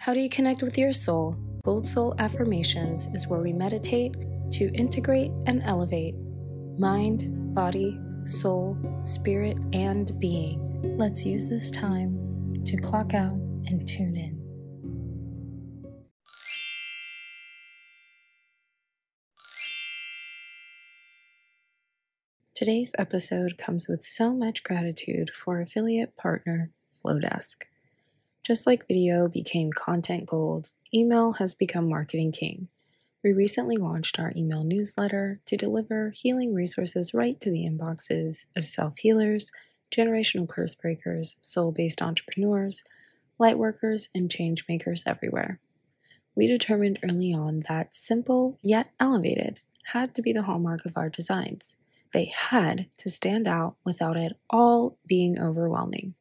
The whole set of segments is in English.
How do you connect with your soul? Gold Soul Affirmations is where we meditate to integrate and elevate mind, body, soul, spirit, and being. Let's use this time to clock out and tune in. Today's episode comes with so much gratitude for affiliate partner Flodesk. Just like video became content gold, email has become marketing king. We recently launched our email newsletter to deliver healing resources right to the inboxes of self healers, generational curse breakers, soul based entrepreneurs, light workers, and change makers everywhere. We determined early on that simple yet elevated had to be the hallmark of our designs. They had to stand out without it all being overwhelming.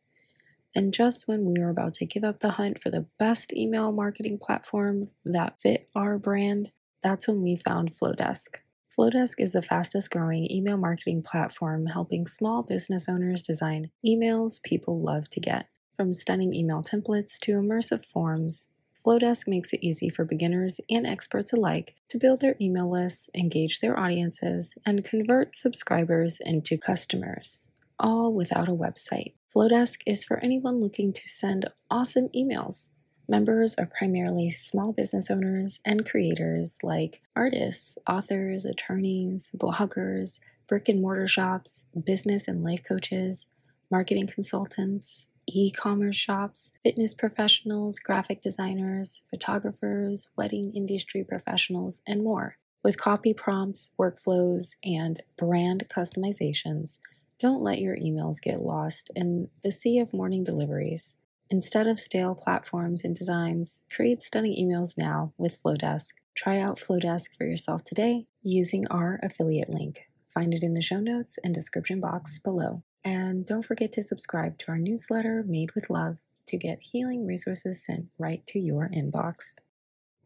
And just when we were about to give up the hunt for the best email marketing platform that fit our brand, that's when we found Flodesk. Flodesk is the fastest growing email marketing platform helping small business owners design emails people love to get. From stunning email templates to immersive forms, Flodesk makes it easy for beginners and experts alike to build their email lists, engage their audiences, and convert subscribers into customers, all without a website. Flodesk is for anyone looking to send awesome emails. Members are primarily small business owners and creators like artists, authors, attorneys, bloggers, brick and mortar shops, business and life coaches, marketing consultants, e commerce shops, fitness professionals, graphic designers, photographers, wedding industry professionals, and more. With copy prompts, workflows, and brand customizations, don't let your emails get lost in the sea of morning deliveries. Instead of stale platforms and designs, create stunning emails now with Flodesk. Try out Flodesk for yourself today using our affiliate link. Find it in the show notes and description box below. And don't forget to subscribe to our newsletter, Made with Love, to get healing resources sent right to your inbox.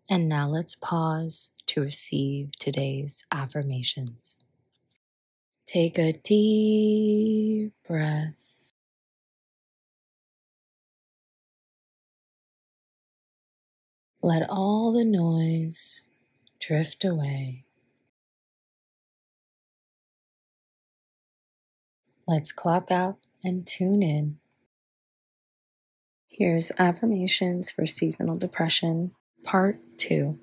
And now let's pause to receive today's affirmations. Take a deep breath. Let all the noise drift away. Let's clock out and tune in. Here's affirmations for seasonal depression, part two.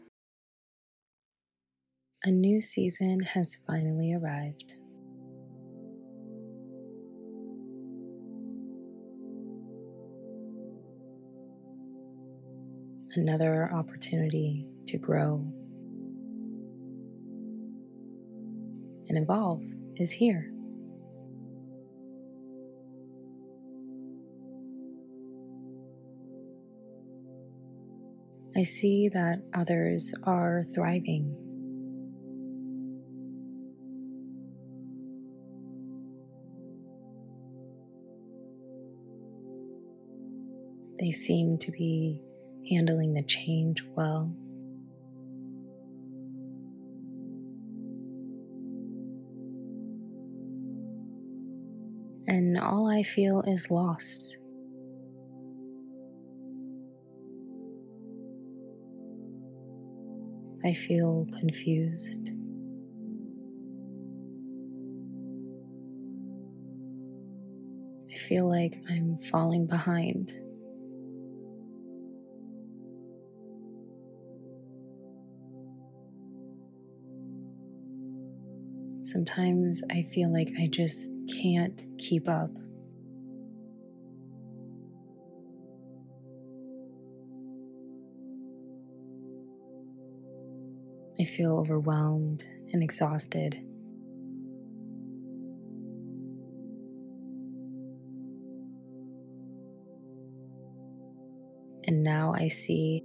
A new season has finally arrived. Another opportunity to grow and evolve is here. I see that others are thriving. They seem to be handling the change well. And all I feel is lost. I feel confused. I feel like I'm falling behind. Sometimes I feel like I just can't keep up. I feel overwhelmed and exhausted. And now I see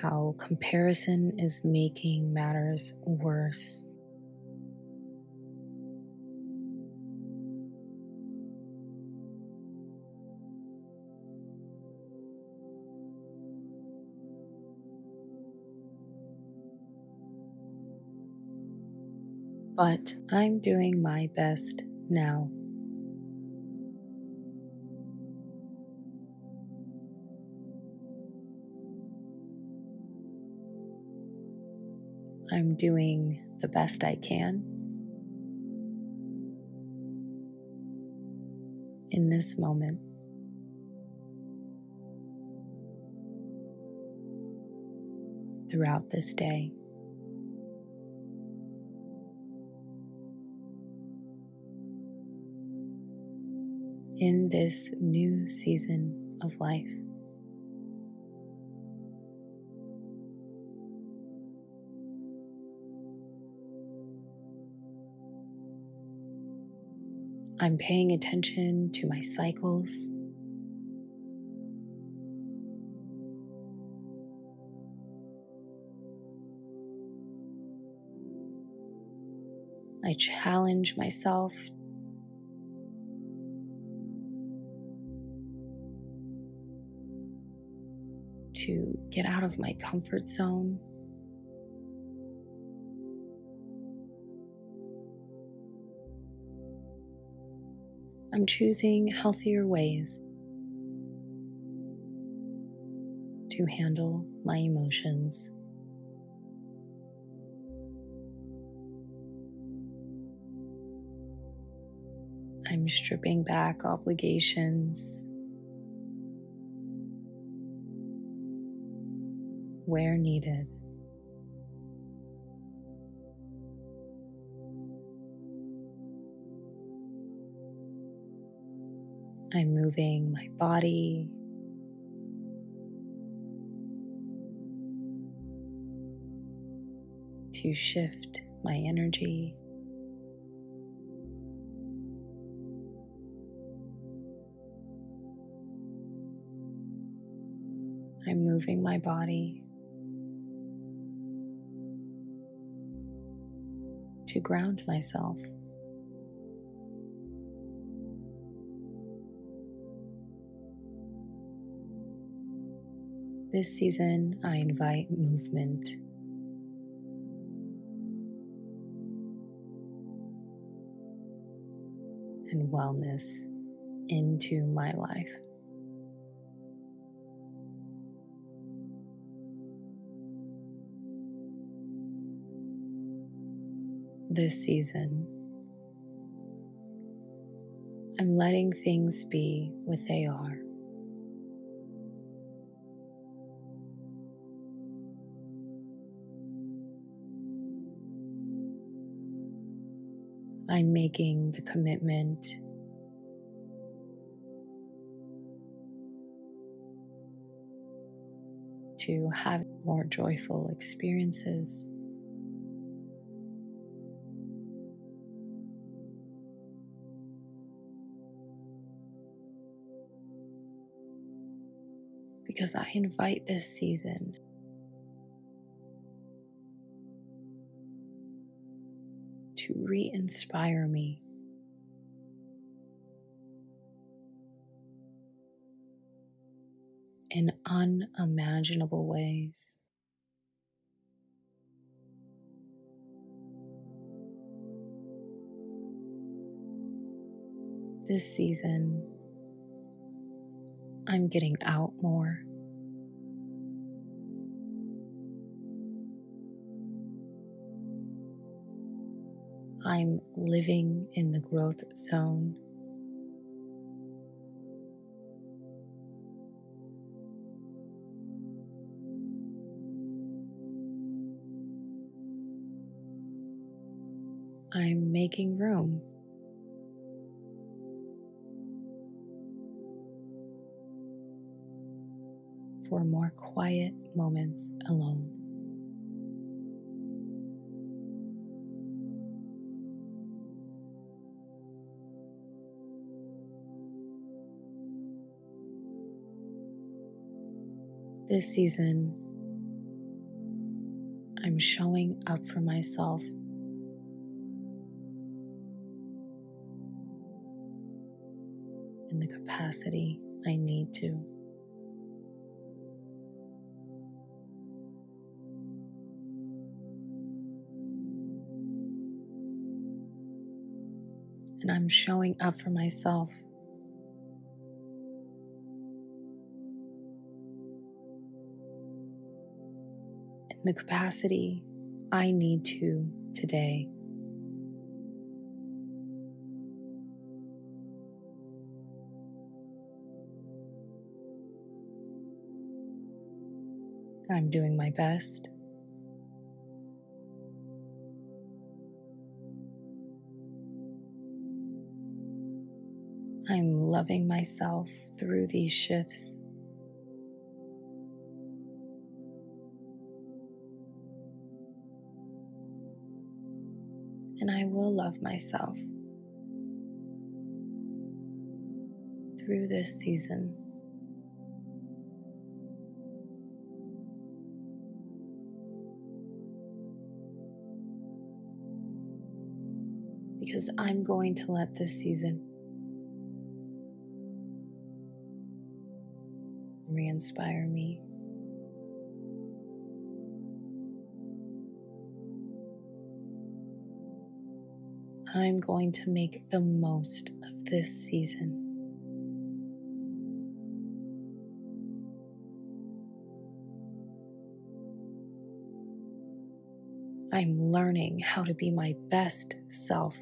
how comparison is making matters worse. but I'm doing my best now. I'm doing the best I can in this moment. Throughout this day. In this new season of life. I'm paying attention to my cycles. I challenge myself to get out of my comfort zone. I'm choosing healthier ways to handle my emotions. I'm stripping back obligations where needed. I'm moving my body. To shift my energy. I'm moving my body to ground myself. This season, I invite movement. And wellness into my life. This season, I'm letting things be what they are. I'm making the commitment to have more joyful experiences. Because I invite this season to re inspire me. In unimaginable ways. This season, I'm getting out more. I'm living in the growth zone. I'm making room. For more quiet moments alone. This season, I'm showing up for myself. In the capacity I need to. And I'm showing up for myself the capacity I need to today. I'm doing my best. I'm loving myself through these shifts. And I will love myself through this season. Because I'm going to let this season re inspire me. I'm going to make the most of this season. I'm learning how to be my best self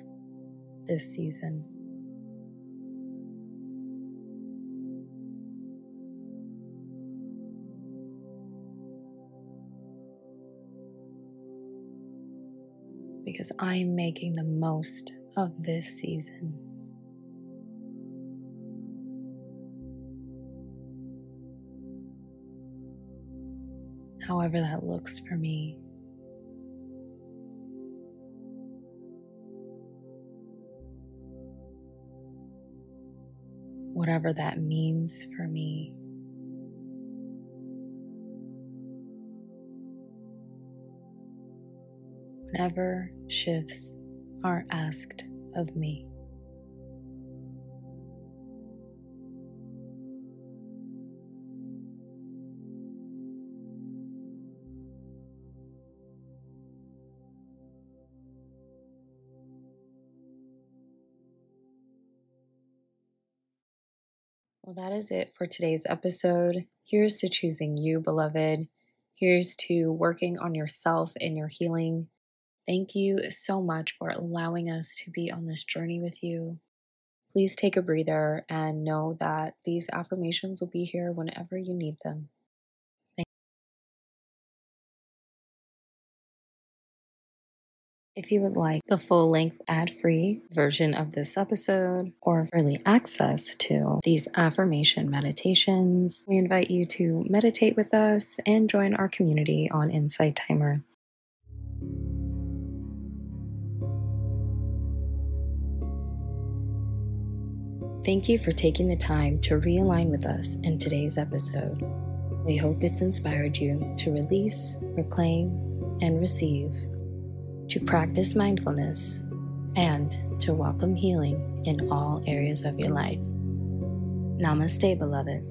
this season. Because I am making the most of this season. However, that looks for me. Whatever that means for me. Whenever shifts are asked of me. Well, that is it for today's episode. Here's to choosing you, beloved. Here's to working on yourself and your healing. Thank you so much for allowing us to be on this journey with you. Please take a breather and know that these affirmations will be here whenever you need them. If you would like the full length ad free version of this episode or early access to these affirmation meditations, we invite you to meditate with us and join our community on Insight Timer. Thank you for taking the time to realign with us in today's episode. We hope it's inspired you to release, reclaim, and receive, to practice mindfulness, and to welcome healing in all areas of your life. Namaste, beloved.